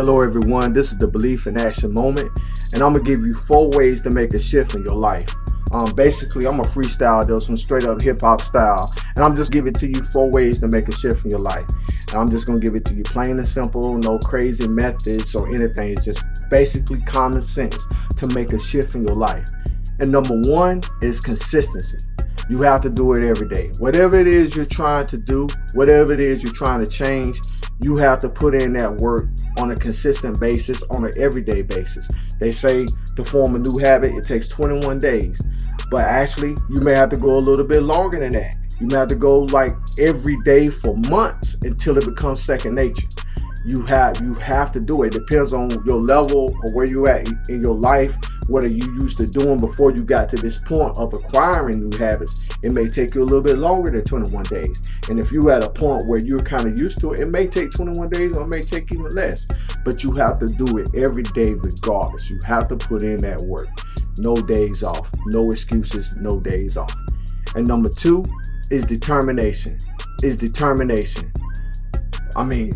Hello, everyone. This is the Belief in Action Moment, and I'm gonna give you four ways to make a shift in your life. Um, basically, I'm a freestyle, though, some straight up hip hop style, and I'm just giving to you four ways to make a shift in your life. And I'm just gonna give it to you plain and simple, no crazy methods or anything. It's just basically common sense to make a shift in your life. And number one is consistency. You have to do it every day. Whatever it is you're trying to do, whatever it is you're trying to change, you have to put in that work on a consistent basis, on an everyday basis. They say to form a new habit, it takes 21 days. But actually, you may have to go a little bit longer than that. You may have to go like every day for months until it becomes second nature you have you have to do it. it depends on your level or where you're at in your life what are you used to doing before you got to this point of acquiring new habits? It may take you a little bit longer than 21 days. And if you're at a point where you're kind of used to it it may take 21 days or it may take even less. But you have to do it every day regardless. You have to put in that work. No days off. No excuses. No days off. And number two is determination. Is determination. I mean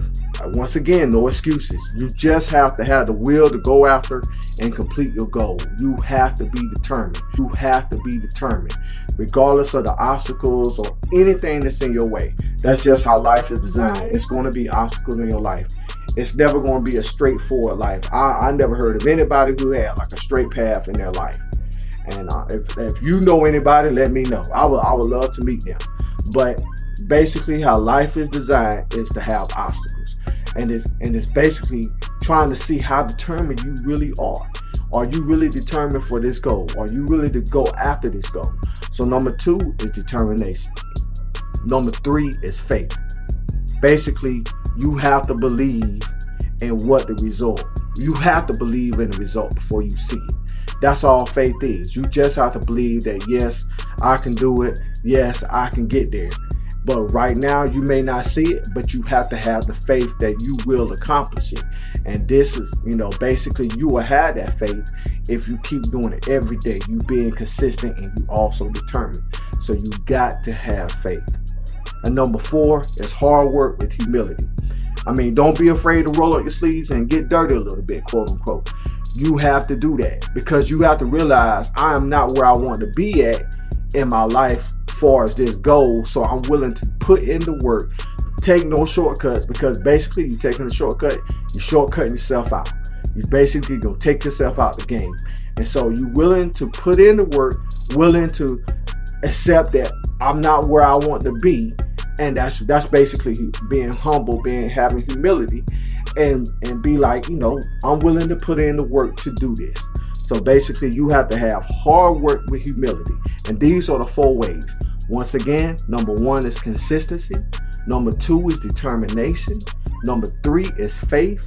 once again, no excuses. You just have to have the will to go after and complete your goal. You have to be determined. You have to be determined, regardless of the obstacles or anything that's in your way. That's just how life is designed. It's going to be obstacles in your life. It's never going to be a straightforward life. I, I never heard of anybody who had like a straight path in their life. And uh, if, if you know anybody, let me know. I would I would love to meet them. But basically, how life is designed is to have obstacles and it's and it's basically trying to see how determined you really are. Are you really determined for this goal? Are you really to go after this goal? So number two is determination. Number three is faith. Basically, you have to believe in what the result. You have to believe in the result before you see it. That's all faith is. You just have to believe that yes, I can do it. Yes, I can get there. But right now, you may not see it, but you have to have the faith that you will accomplish it. And this is, you know, basically you will have that faith if you keep doing it every day. You being consistent and you also determined. So you got to have faith. And number four is hard work with humility. I mean, don't be afraid to roll up your sleeves and get dirty a little bit, quote unquote. You have to do that because you have to realize I am not where I want to be at in my life far as this goal. So I'm willing to put in the work, take no shortcuts because basically you're taking a shortcut, you're shortcutting yourself out. You basically gonna take yourself out the game. And so you're willing to put in the work, willing to accept that I'm not where I want to be. And that's that's basically being humble, being having humility, and and be like, you know, I'm willing to put in the work to do this. So basically, you have to have hard work with humility. And these are the four ways. Once again, number one is consistency. Number two is determination. Number three is faith.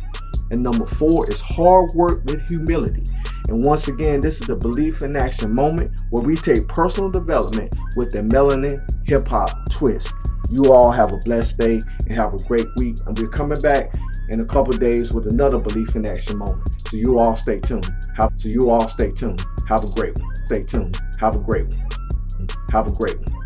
And number four is hard work with humility. And once again, this is the Belief in Action moment where we take personal development with the melanin hip hop twist. You all have a blessed day and have a great week. And we're coming back in a couple days with another Belief in Action moment. So you all stay tuned. Have, so you all stay tuned. Have a great one. Stay tuned. Have a great one. Have a great one.